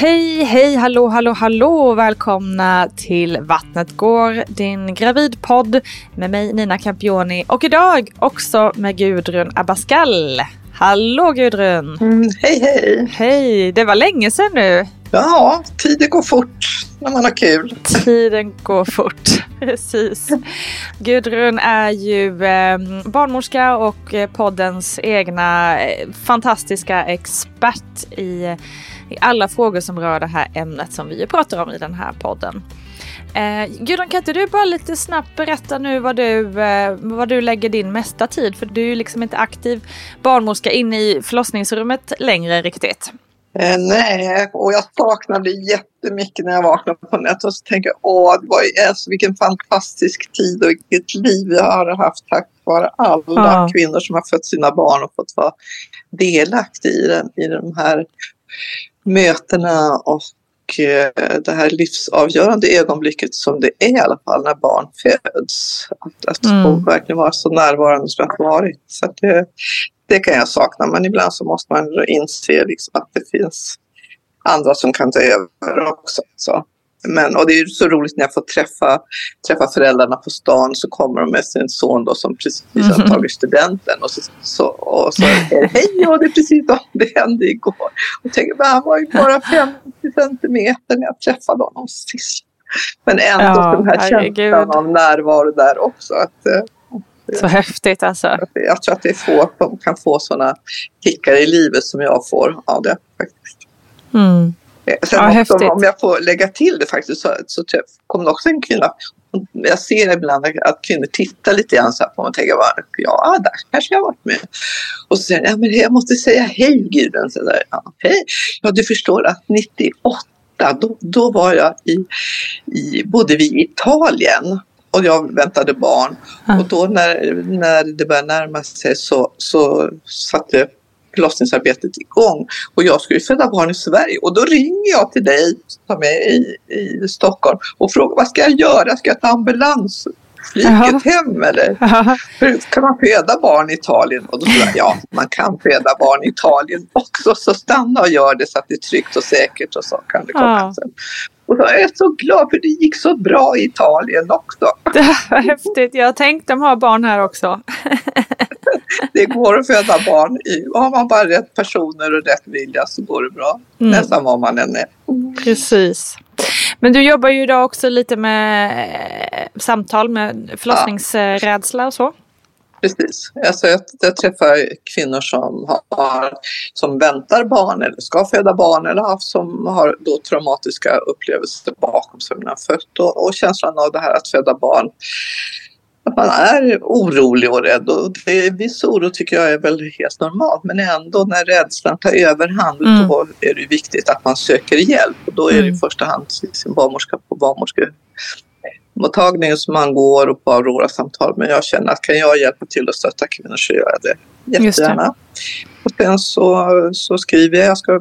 Hej, hej, hallå, hallå, hallå! Välkomna till Vattnet går, din gravidpodd med mig Nina Campioni och idag också med Gudrun Abascal. Hallå Gudrun! Mm, hej hej! Hej, det var länge sedan nu. Ja, tiden går fort när man har kul. Tiden går fort, precis. Gudrun är ju eh, barnmorska och eh, poddens egna eh, fantastiska expert i, i alla frågor som rör det här ämnet som vi pratar om i den här podden. Eh, Gudrun, kan inte du bara lite snabbt berätta nu vad du, eh, vad du lägger din mesta tid? För du är ju liksom inte aktiv barnmorska inne i förlossningsrummet längre riktigt. Eh, nej, och jag saknar det jättemycket när jag vaknar på nätet och så tänker jag, åh, det var ju, alltså, vilken fantastisk tid och vilket liv jag har haft tack vare alla Ja. kvinnor som har fött sina barn och fått vara delaktiga i, den, i de här mötena och eh, det här livsavgörande ögonblicket som det är i alla fall när barn föds. Att, att Mm. verkligen vara så närvarande som jag har varit. Så det, det kan jag sakna, men ibland så måste man inse liksom att det finns andra som kan ta över också. Så. Men, och det är så roligt när jag får träffa, träffa föräldrarna på stan så kommer de med sin son då som precis har tagit studenten och så, så, och så är det hej, ja det är precis som det hände igår. Och tänker, han var ju bara 50 centimeter när jag träffade honom sist. Men ändå Ja, den här herregud. känslan av närvaro där också. Att, eh, Så häftigt alltså. jag tror att det är få som kan få sådana kickar i livet som jag får av det faktiskt. Mm. Eh, Sen Ja, också, om jag får lägga till det faktiskt så, så kom det också en kvinna. Jag ser ibland att kvinnor tittar lite grann så här på mig och tänker bara, ja, där kanske jag har varit med. Och så säger jag, ja, men jag måste säga hej Gudrun. Så där, ja, hej. Ja, du förstår att 98, då, då var jag i, i, bodde vi i Italien och jag väntade barn. Ja. Och då när, när det började närma sig så, så satte förlossningsarbetet igång och jag skulle föda barn i Sverige och då ringer jag till dig som är i, i Stockholm och frågar vad ska jag göra? Ska jag ta ambulans? flyget hem eller hur kan man föda barn i Italien? Och då sa jag, ja, man kan föda barn i Italien också, så stanna och gör det så att det är tryggt och säkert och så kan det komma ja. sen. Och då är jag så glad för det gick så bra i Italien också. Det var häftigt. Jag tänkte de har barn här också. det går att föda barn. I, har man bara rätt personer och rätt vilja så går det bra. Mm. Nästan var man än är. Precis. Men du jobbar ju idag också lite med eh, samtal med förlossningsrädsla och så. Precis. Alltså jag, jag träffar kvinnor som, har, som väntar barn eller ska föda barn eller haft, som har då traumatiska upplevelser bakom sig när de fött och, och känslan av det här att föda barn att man är orolig och rädd. Och det, viss oro tycker jag är väl helt normalt men ändå när rädslan tar överhand mm. då är det viktigt att man söker hjälp. Och då är det i mm. första hand sin barnmorska på barnmorskemottagningen som man går och på Aurora-samtal. Men jag känner att kan jag hjälpa till att stötta kvinnor så gör jag det jättegärna. Och sen så, så skriver jag, jag ska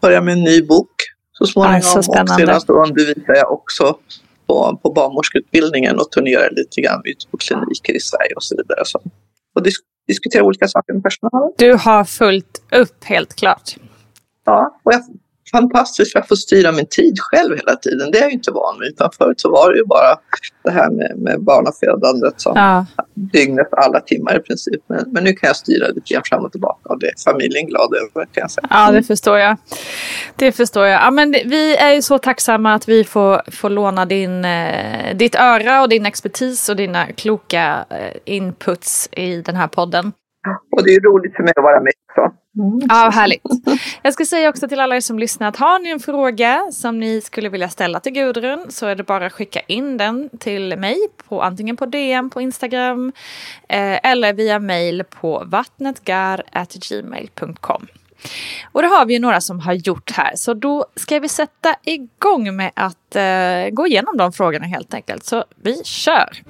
börja med en ny bok så småningom. Så och sedan så undervisar jag också på, på barnmorskeutbildningen och turnerar lite grann ute på kliniker i Sverige och så vidare. Så, och disk, diskutera olika saker med personalen. Du har fullt upp helt klart. Ja, och jag fantastiskt för jag får styra min tid själv hela tiden. Det är jag ju inte van vid. Utan förut så var det ju bara det här med, med barnafödandet som ja. Dygnet alla timmar i princip. Men, men, nu kan jag styra lite grann fram och tillbaka och det är familjen glad över kan jag säga. Ja, det förstår jag. Det förstår jag. Ja, men vi är ju så tacksamma att vi får, får låna din, eh, ditt öra och din expertis och dina kloka eh, inputs i den här podden. Och det är roligt för mig att vara med också. Mm. Ja, härligt. Jag ska säga också till alla er som lyssnar att har ni en fråga som ni skulle vilja ställa till Gudrun så är det bara att skicka in den till mig på antingen på DM på Instagram eh, eller via mail på vattnetgar.gmail.com. Och det har vi ju några som har gjort här så då ska vi sätta igång med att eh, gå igenom de frågorna helt enkelt. Så vi kör!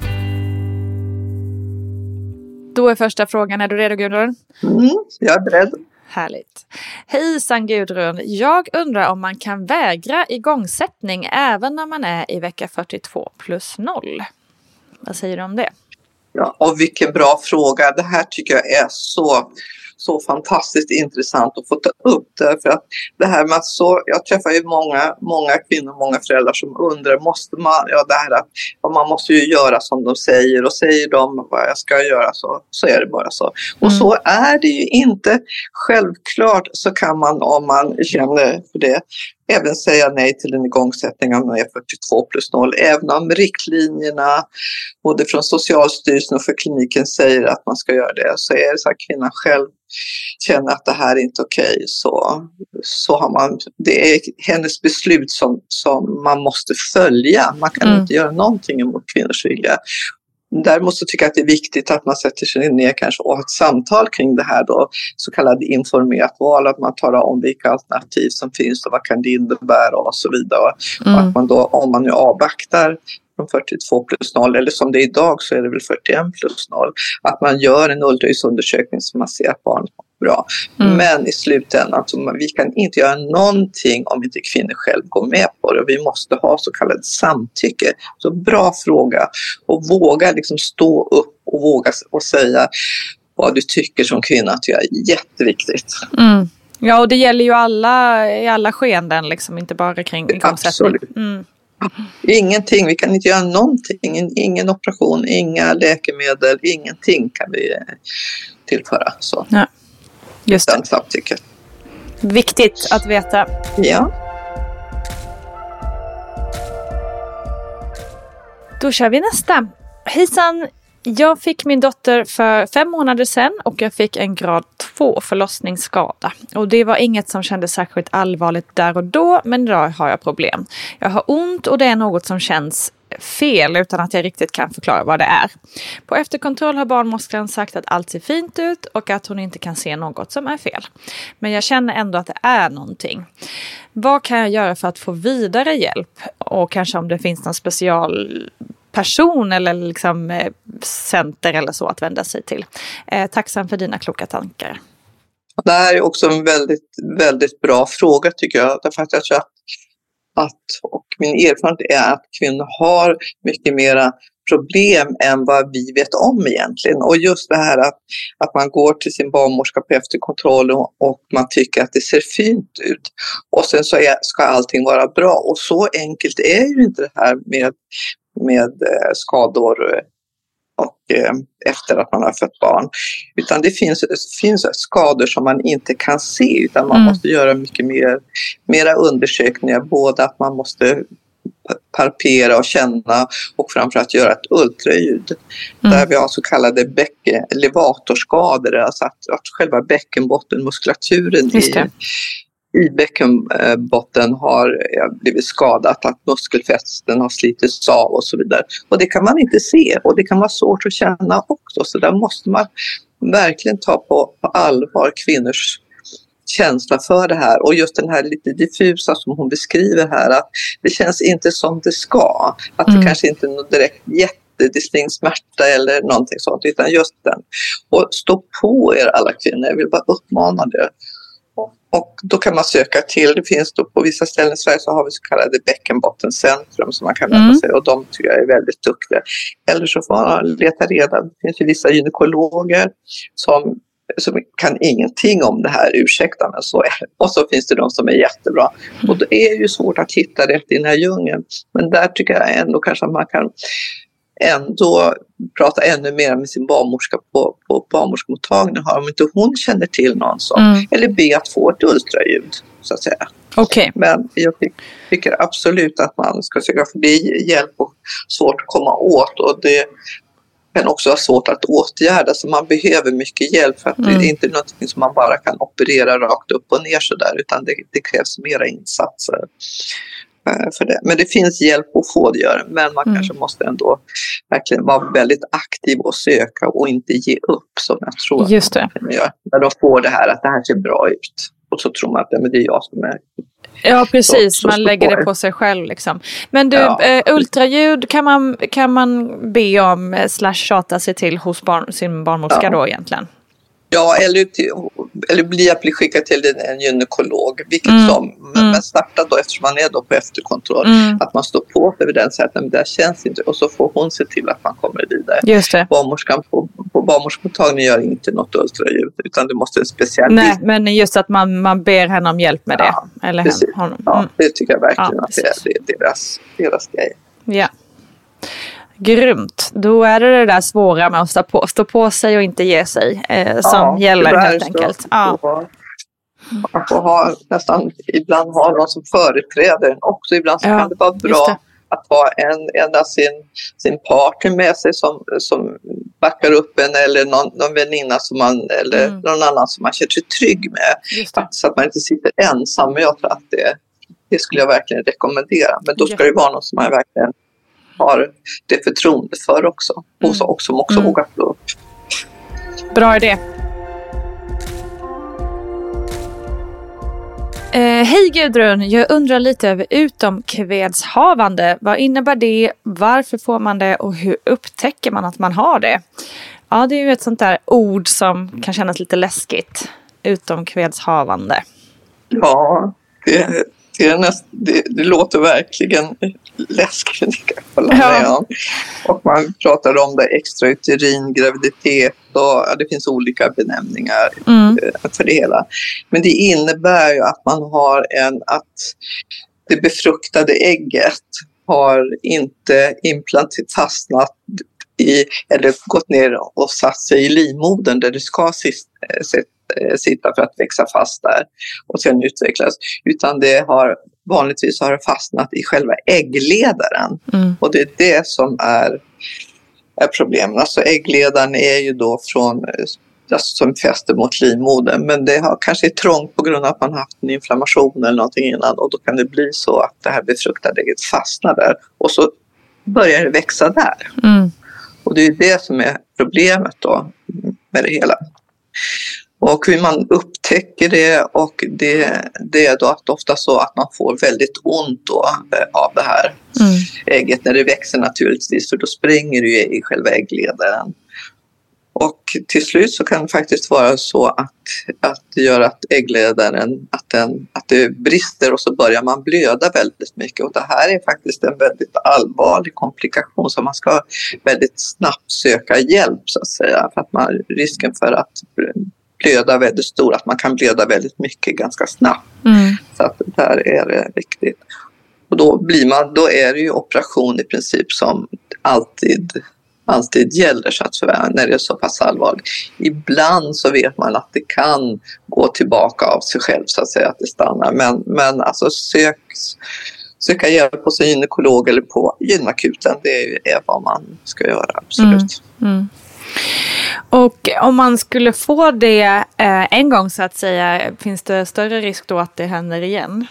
Då är första frågan, är du redo Gudrun? Mm, jag är beredd. Härligt. Hejsan Gudrun! Jag undrar om man kan vägra igångsättning även när man är i vecka 42 plus 0. Vad säger du om det? Ja, och vilken bra fråga. Det här tycker jag är så så fantastiskt intressant att få ta upp. Därför att det här med att så, jag träffar ju många, många kvinnor, många föräldrar som undrar, måste man, ja det här att man måste ju göra som de säger och säger de vad jag ska göra så, så är det bara så. Och mm. så är det ju inte. Självklart så kan man om man känner för det även säga nej till en igångsättning av E42 plus 0. Även om riktlinjerna både från Socialstyrelsen och för kliniken säger att man ska göra det så är det så att kvinnan själv känner att det här är inte okej okay, så, så har man, det är hennes beslut som, som man måste följa. Man kan mm. inte göra någonting emot kvinnors vilja. Däremot så tycker jag att det är viktigt att man sätter sig ner kanske och har ett samtal kring det här då, så kallat informerat val, att man talar om vilka alternativ som finns och vad kan det innebära och så vidare. Mm. Och att man då, om man nu avvaktar från 42 plus 0 eller som det är idag så är det väl 41 plus 0. Att man gör en ultraljudsundersökning så man ser att barnet mår bra. Mm. Men i slutändan, så vi kan inte göra någonting om inte kvinnor själv går med på det. Vi måste ha så kallat samtycke. Så bra fråga och våga liksom stå upp och våga och säga vad du tycker som kvinna att jag är jätteviktigt. Mm. Ja, och det gäller ju alla i alla skeenden, liksom, inte bara kring igångsättning. Absolut. Mm. Ingenting, vi kan inte göra någonting. Ingen operation, inga läkemedel, ingenting kan vi eh, tillföra. Så. Ja, just det. samtycke. Viktigt att veta. Ja. Då kör vi nästa. Hejsan! Jag fick min dotter för fem månader sedan och jag fick en grad 2 förlossningsskada. Och det var inget som kändes särskilt allvarligt där och då, men idag har jag problem. Jag har ont och det är något som känns fel utan att jag riktigt kan förklara vad det är. På efterkontroll har barnmorskan sagt att allt ser fint ut och att hon inte kan se något som är fel. Men jag känner ändå att det är någonting. Vad kan jag göra för att få vidare hjälp? Och kanske om det finns någon special person eller liksom eh, center eller så att vända sig till. Eh, tacksam för dina kloka tankar. Det här är också en väldigt, väldigt bra fråga tycker jag. Därför att jag tror att, att och min erfarenhet är att kvinnor har mycket mera problem än vad vi vet om egentligen. Och just det här att, att man går till sin barnmorska på efterkontroll och, och man tycker att det ser fint ut. Och sen så är, ska allting vara bra. Och så enkelt är ju inte det här med, med eh, skador och eh, efter att man har fött barn. Utan det finns, finns skador som man inte kan se utan man mm. måste göra mycket mer, mera undersökningar. Både att man måste palpera och känna och framförallt göra ett ultraljud. Mm. Där vi har så kallade bäcken, levatorskador, alltså att, att själva bäckenbottenmuskulaturen i, i bäckenbotten har blivit skadat, att muskelfästen har slitits av och så vidare. Och det kan man inte se och det kan vara svårt att känna också, så där måste man verkligen ta på, på allvar kvinnors känsla för det här och just den här lite diffusa som hon beskriver här att det känns inte som det ska. Att det mm. kanske inte är någon direkt jättedistinkt smärta eller någonting sånt utan just den. Och stå på er alla kvinnor, jag vill bara uppmana det. Och då kan man söka till, det finns då på vissa ställen i Sverige så har vi så kallade bäckenbottencentrum som man kan vända mm. sig och de tycker jag är väldigt duktiga. Eller så får man leta reda, det finns ju vissa gynekologer som som kan ingenting om det här, ursäkta men så är det. Och så finns det de som är jättebra. Och det är ju svårt att hitta rätt i den här djungeln. Men där tycker jag ändå kanske att man kan ändå prata ännu mer med sin barnmorska på, på barnmorskemottagningen om inte hon känner till någon som, mm. eller be att få ett ultraljud så att säga. Okay. Men jag tycker absolut att man ska söka, för det är hjälp och svårt att komma åt och det kan också vara svårt att åtgärda så man behöver mycket hjälp för att mm. det är inte någonting som man bara kan operera rakt upp och ner sådär utan det, det krävs mera insatser för det. Men det finns hjälp att få det göra men man mm. kanske måste ändå verkligen vara väldigt aktiv och söka och inte ge upp som jag tror Just det. att man gör. När de får det här att det här ser bra ut och så tror man att ja, men det är jag som är Ja precis, så, så man lägger det på sig själv. Liksom. Men du, ja. eh, ultraljud kan man, kan man be om eh, slash tjata sig till hos barn, sin barnmorska ja. då egentligen? Ja, eller, till, eller bli att bli skickad till en gynekolog, vilket mm. som. Men, mm. men starta då eftersom man är då på efterkontroll, mm. att man står på sig vid den säger att det där känns inte och så får hon se till att man kommer vidare. Just det. Barnmorskan på, på barnmorskemottagningen gör inte något ultraljud utan det måste en specialist. Nej, men just att man, man ber henne om hjälp med det. Ja, eller precis. Henne, ja, mm. det tycker jag verkligen ja, att det är, det är deras, deras grej. Ja. Grymt. Då är det det där svåra med att stå på, stå på sig och inte ge sig eh, som ja, gäller helt enkelt. Ja. Man får ha, nästan ibland ha någon som företräder en också. Ibland så ja, kan det vara bra det. att ha en, enda sin, sin partner med sig som, som backar upp en eller någon, någon väninna som man, eller mm. någon annan som man känner sig trygg med. Så att man inte sitter ensam. Jag tror att det, det skulle jag verkligen rekommendera. Men då ska det vara någon som man verkligen har det förtroende för också. Mm. Och som också mm. vågar stå upp. Bra idé. Eh, Hej Gudrun, jag undrar lite över utomkvedshavande. Vad innebär det? Varför får man det och hur upptäcker man att man har det? Ja, det är ju ett sånt där ord som kan kännas lite läskigt. Utomkvedshavande. Ja, det, det, är näst, det, det låter verkligen läskigt, kan jag hålla med om. Och man pratar om det extrauterin graviditet och ja, det finns olika benämningar mm. Eh, för det hela. Men det innebär ju att man har en, att det befruktade ägget har inte implanterat fastnat i, eller gått ner och satt sig i livmodern där det ska eh, eh, sitta för att växa fast där och sen utvecklas. Utan det har vanligtvis har fastnat i själva äggledaren. Mm. Och det är det som är, är problemet. Alltså äggledaren är ju då från alltså som fäster mot livmodern. Men det har, kanske är trångt på grund av att man haft en inflammation eller någonting innan och då kan det bli så att det här befruktade ägget fastnar där och så börjar det växa där. Mm. Och det är det som är problemet då med det hela. Och hur man upptäcker det och det, det är då att ofta så att man får väldigt ont då eh, av det här mm. ägget när det växer naturligtvis för då spränger det ju i själva äggledaren. Och till slut så kan det faktiskt vara så att, att det gör att äggledaren, att, den, att det brister och så börjar man blöda väldigt mycket. Och det här är faktiskt en väldigt allvarlig komplikation så man ska väldigt snabbt söka hjälp så att säga. För att man, risken för att blöda väldigt stor, att man kan blöda väldigt mycket ganska snabbt. Mm. Så att det här är viktigt. Och då, blir man, då är det ju operation i princip som alltid alltid gäller så att säga, när det är så pass allvarligt. Ibland så vet man att det kan gå tillbaka av sig själv så att säga, att det stannar. Men, men alltså sök, söka hjälp hos en gynekolog eller på gynakuten, det är vad man ska göra, absolut. Mm, mm. Och om man skulle få det eh, en gång så att säga, finns det större risk då att det händer igen?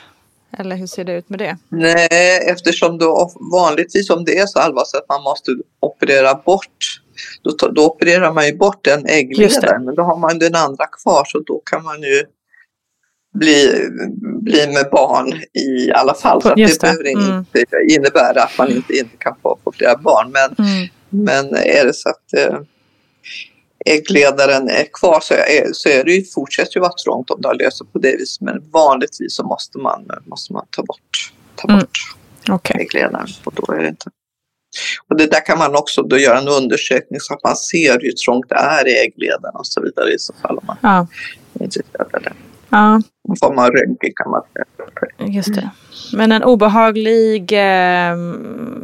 Eller hur ser det ut med det? Nej, eftersom då vanligtvis om det är så allvarligt att man måste operera bort då, då opererar man ju bort den äggledaren men då har man den andra kvar så då kan man ju bli, bli med barn i alla fall. Så det, det behöver mm. inte innebära att man inte, inte kan få, få flera barn. Men, mm. men är det så att äggledaren är kvar så är, så är det ju, fortsätter ju vara trångt om det har löst på det viset. Men vanligtvis så måste man, måste man ta bort, ta mm. bort mm. okay. äggledaren. Och då är det inte. Och det där kan man också då göra en undersökning så att man ser hur trångt det är i äggledaren och så vidare i så fall om man ja. är intresserad av det. Ja. En form av röntgen kan man säga. Just det. Men en obehaglig, eh,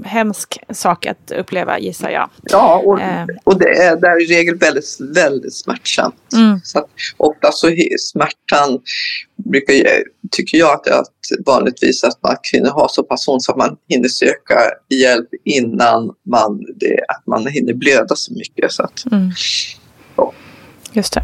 hemsk sak att uppleva gissar jag. Ja, och, eh. och det, är, det är i regel väldigt, väldigt smärtsamt. Mm. Så ofta så smärtan brukar, tycker jag att, att vanligtvis att man, kvinnor har så pass ont så att man hinner söka hjälp innan man, det, att man hinner blöda så mycket. Så att, mm. Just det.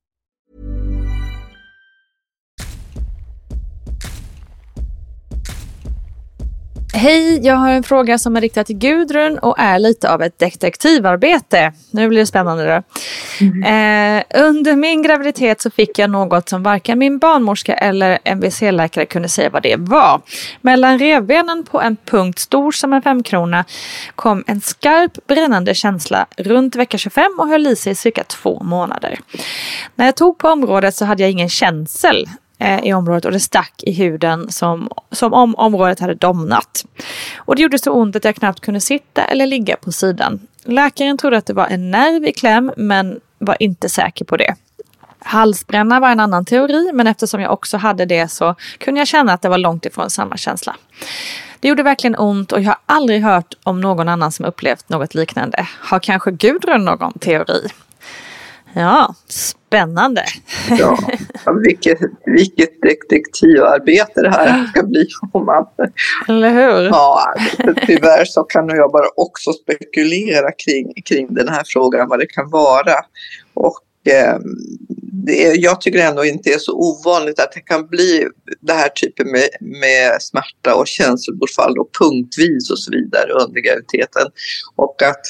Hej, jag har en fråga som är riktad till Gudrun och är lite av ett detektivarbete. Nu blir det spännande då. Mm. Eh, under min graviditet så fick jag något som varken min barnmorska eller MVC-läkare kunde säga vad det var. Mellan revbenen på en punkt stor som en femkrona kom en skarp brännande känsla runt vecka 25 och höll i sig cirka två månader. När jag tog på området så hade jag ingen känsel Eh, i området och det stack i huden som, som om området hade domnat. Och det gjorde så ont att jag knappt kunde sitta eller ligga på sidan. Läkaren trodde att det var en nerv i kläm men var inte säker på det. Halsbränna var en annan teori men eftersom jag också hade det så kunde jag känna att det var långt ifrån samma känsla. Det gjorde verkligen ont och jag har aldrig hört om någon annan som upplevt något liknande. Har kanske Gudrun någon teori? Ja, spännande. Ja, vilket, vilket detektivarbete det här ska bli. Om man, Eller hur? Ja, tyvärr så kan jag bara också spekulera kring, kring den här frågan, vad det kan vara. Och eh, det jag tycker ändå inte är så ovanligt att det kan bli det här typen med, med smärta och känselbortfall och punktvis och så vidare under graviditeten. Och att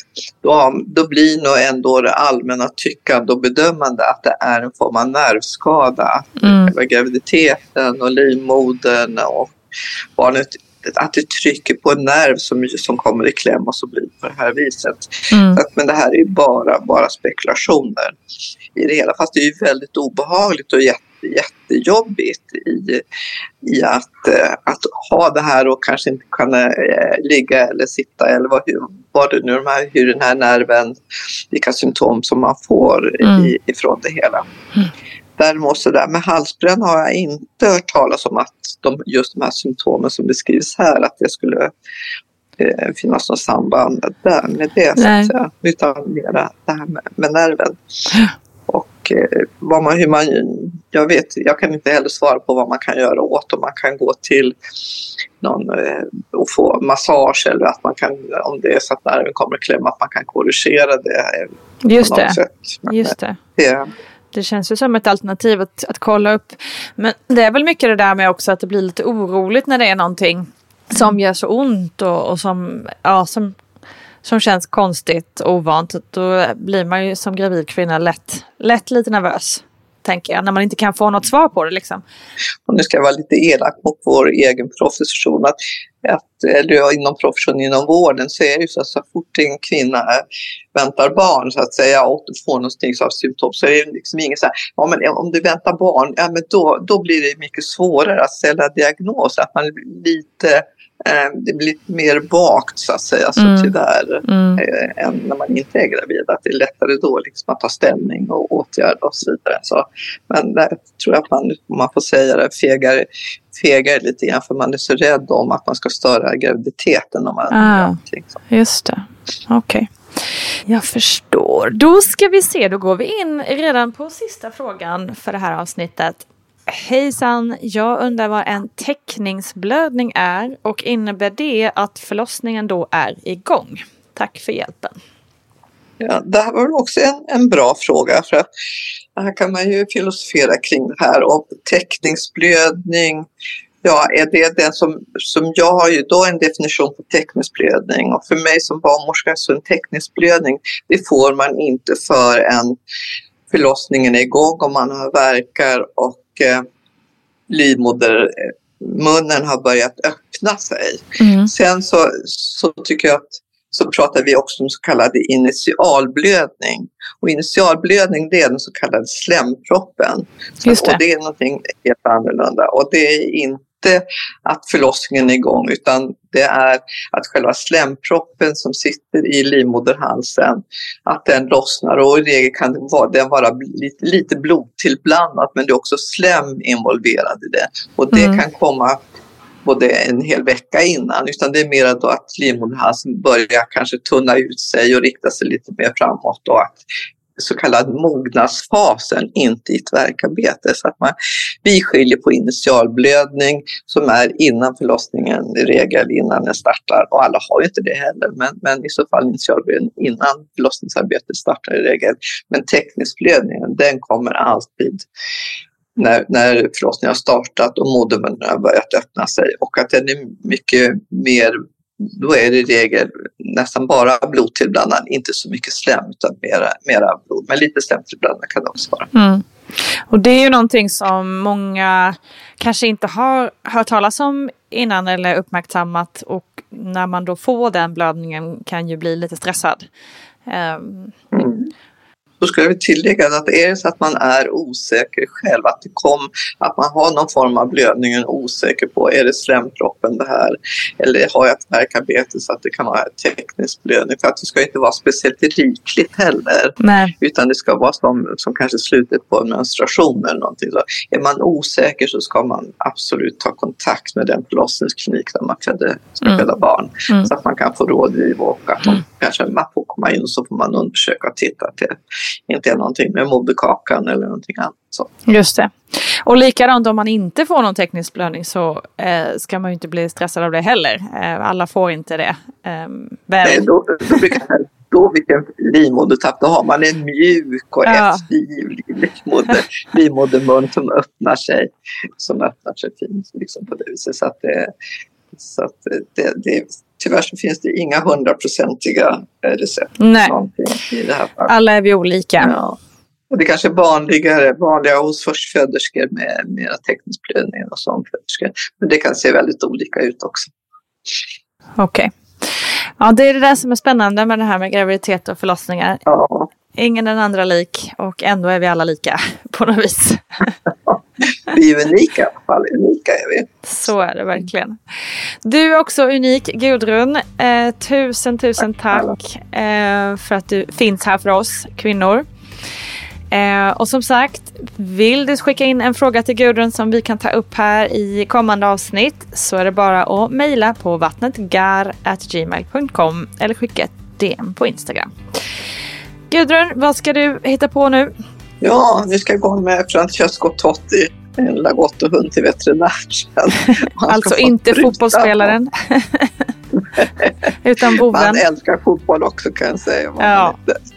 då, då blir nog ändå det allmänna tyckande och bedömande att det är en form av nervskada. Mm. Graviditeten och livmodern och barnet att det trycker på en nerv som, som kommer i kläm och så blir det på det här viset. Mm. men det här är bara, bara spekulationer i det hela. Fast det är ju väldigt obehagligt och jätte, jättejobbigt i, i att, eh, att ha det här och kanske inte kunna eh, ligga eller sitta eller vad, vad det nu de här, hur den här nerven, vilka symptom som man får mm. i, ifrån det hela. Mm. Däremot så där med halsbränna har jag inte hört talas om att de, just de här symptomen som beskrivs här, att det skulle eh, finnas något samband där med det. Så att säga, utan mera det här med, med nerven. Och eh, vad man, hur man, jag vet, jag kan inte heller svara på vad man kan göra åt om man kan gå till någon eh, och få massage eller att man kan, om det är så att nerven kommer att klämma, att man kan korrigera det. Just det. Just det. det det känns ju som ett alternativ att, att kolla upp. Men det är väl mycket det där med också att det blir lite oroligt när det är någonting som gör så ont och, och som, ja, som, som känns konstigt och ovant. Då blir man ju som gravid kvinna lätt, lätt lite nervös tänker jag, när man inte kan få något svar på det. Liksom. Och nu ska jag vara lite elak mot vår egen profession, att, att, eh, eller inom professionen inom vården så är det ju så att så fort en kvinna eh, väntar barn så att säga och får någonting av symptom så är det liksom ingen så här, ja men eh, om du väntar barn, ja men då, då blir det mycket svårare att ställa diagnos, att man är lite Eh, det blir lite mer vagt så att säga, så mm. tyvärr, mm. Eh, än när man inte är gravid. Att det är lättare då liksom, att ta ställning och åtgärda och så vidare. Så, men där tror jag att man, om man får säga det, fegar, fegar lite grann för man är så rädd om att man ska störa graviditeten. Om man ah, så. Just det, okej. Okay. Jag förstår. Då ska vi se, då går vi in redan på sista frågan för det här avsnittet. Hejsan! Jag undrar vad en täckningsblödning är och innebär det att förlossningen då är igång? Tack för hjälpen. Ja, det här var också en, en bra fråga för att här kan man ju filosofera kring det här och täckningsblödning. Ja, är det den som, som jag har ju då en definition på täckningsblödning och för mig som barnmorska så en täckningsblödning det får man inte förrän förlossningen är igång och man har verkar och eh, livmodermunnen har börjat öppna sig. Mm. Sen så, så tycker jag att så pratar vi också om så kallad initialblödning. Och initialblödning det är den så kallade slemproppen. Just det. Och det är någonting helt annorlunda. Och det är inte att förlossningen är igång utan det är att själva slemproppen som sitter i livmoderhalsen, att den lossnar och i regel kan den vara, lite, lite blodtillblandat men det är också slem involverad i det. Och det mm. kan komma både en hel vecka innan utan det är mer då att livmoderhalsen börjar kanske tunna ut sig och rikta sig lite mer framåt och att så kallad mognadsfasen inte i ett verkarbete. Så att man, vi skiljer på initialblödning som är innan förlossningen i regel, innan den startar. Och alla har ju inte det heller, men, men i så fall initialblödning innan förlossningsarbetet startar i regel. Men teknisk blödning, den kommer alltid när, när förlossningen har startat och modermunnen har börjat öppna sig och att den är mycket mer då är det i regel nästan bara blodtillblandad, inte så mycket slem utan mera, mera blod. Men lite slemtillblandad kan det också vara. Mm. Och det är ju någonting som många kanske inte har hört talas om innan eller uppmärksammat och när man då får den blödningen kan ju bli lite stressad. Um, mm. Då skulle jag vilja tillägga att är det så att man är osäker själv, att, det kom, att man har någon form av blödning och osäker på, är det slemproppen det här? Eller har jag ett värkarbete så att det kan vara teknisk blödning? För att det ska inte vara speciellt rikligt heller. Nej. Utan det ska vara som, som kanske slutet på en menstruation eller någonting. Så är man osäker så ska man absolut ta kontakt med den förlossningsklinik där man föder, ska mm. föda barn. Mm. Så att man kan få rådgiv och att de mm. kanske man får komma in och så får man undersöka och titta till inte är någonting med moderkakan eller någonting annat. Så. Just det. Och likadant om man inte får någon teknisk blödning så eh, ska man ju inte bli stressad av det heller. Eh, alla får inte det. Eh, Nej, då, då brukar jag då vilken livmodertapp, då har man en mjuk och ja. eftergivlig livmoder, livmodermun som öppnar sig, som öppnar sig fint liksom på det viset. Så att det, så att det, det, tyvärr så finns det inga hundraprocentiga eh, recept. Nej, i det här fallet. alla är vi olika. Ja. Och det kanske är vanligare, vanliga hos förstföderskor med mera teknisk blödning och sångföderskor. Men det kan se väldigt olika ut också. Okej. Okay. Ja, det är det där som är spännande med det här med graviditet och förlossningar. Ja. Ingen den andra lik och ändå är vi alla lika på något vis. vi är unika i alla fall. Unika är vi. Så är det verkligen. Du är också unik Gudrun. Eh, tusen tusen tack eh, för att du finns här för oss kvinnor. Eh, och som sagt, vill du skicka in en fråga till Gudrun som vi kan ta upp här i kommande avsnitt så är det bara att mejla på vattnetgar.gmail.com eller skicka ett DM på Instagram. Gudrun, vad ska du hitta på nu? Ja, nu ska jag gå med Francesco Totti, en lagottohund till veterinären. alltså inte fotbollsspelaren? Utan boven? Han älskar fotboll också kan jag säga. Ja.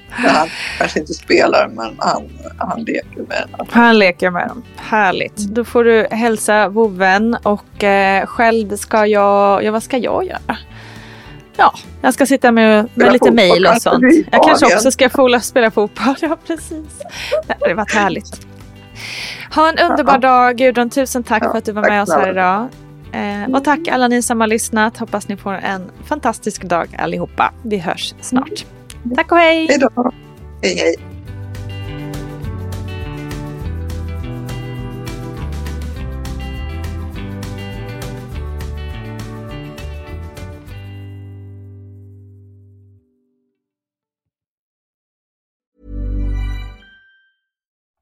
Han kanske inte spelar men han, han leker med dem. Han leker med dem. Härligt. Då får du hälsa vovven och eh, själv ska jag, ja vad ska jag göra? Ja, jag ska sitta med, med lite mejl och sånt. Jag kanske också ska få spela fotboll. Ja, precis. Det har varit härligt. Ha en underbar dag Gudrun. Tusen tack för att du var med oss här idag. Eh, och tack alla ni som har lyssnat. Hoppas ni får en fantastisk dag allihopa. Vi hörs snart. Tack och hej! Hej då! Hej hej!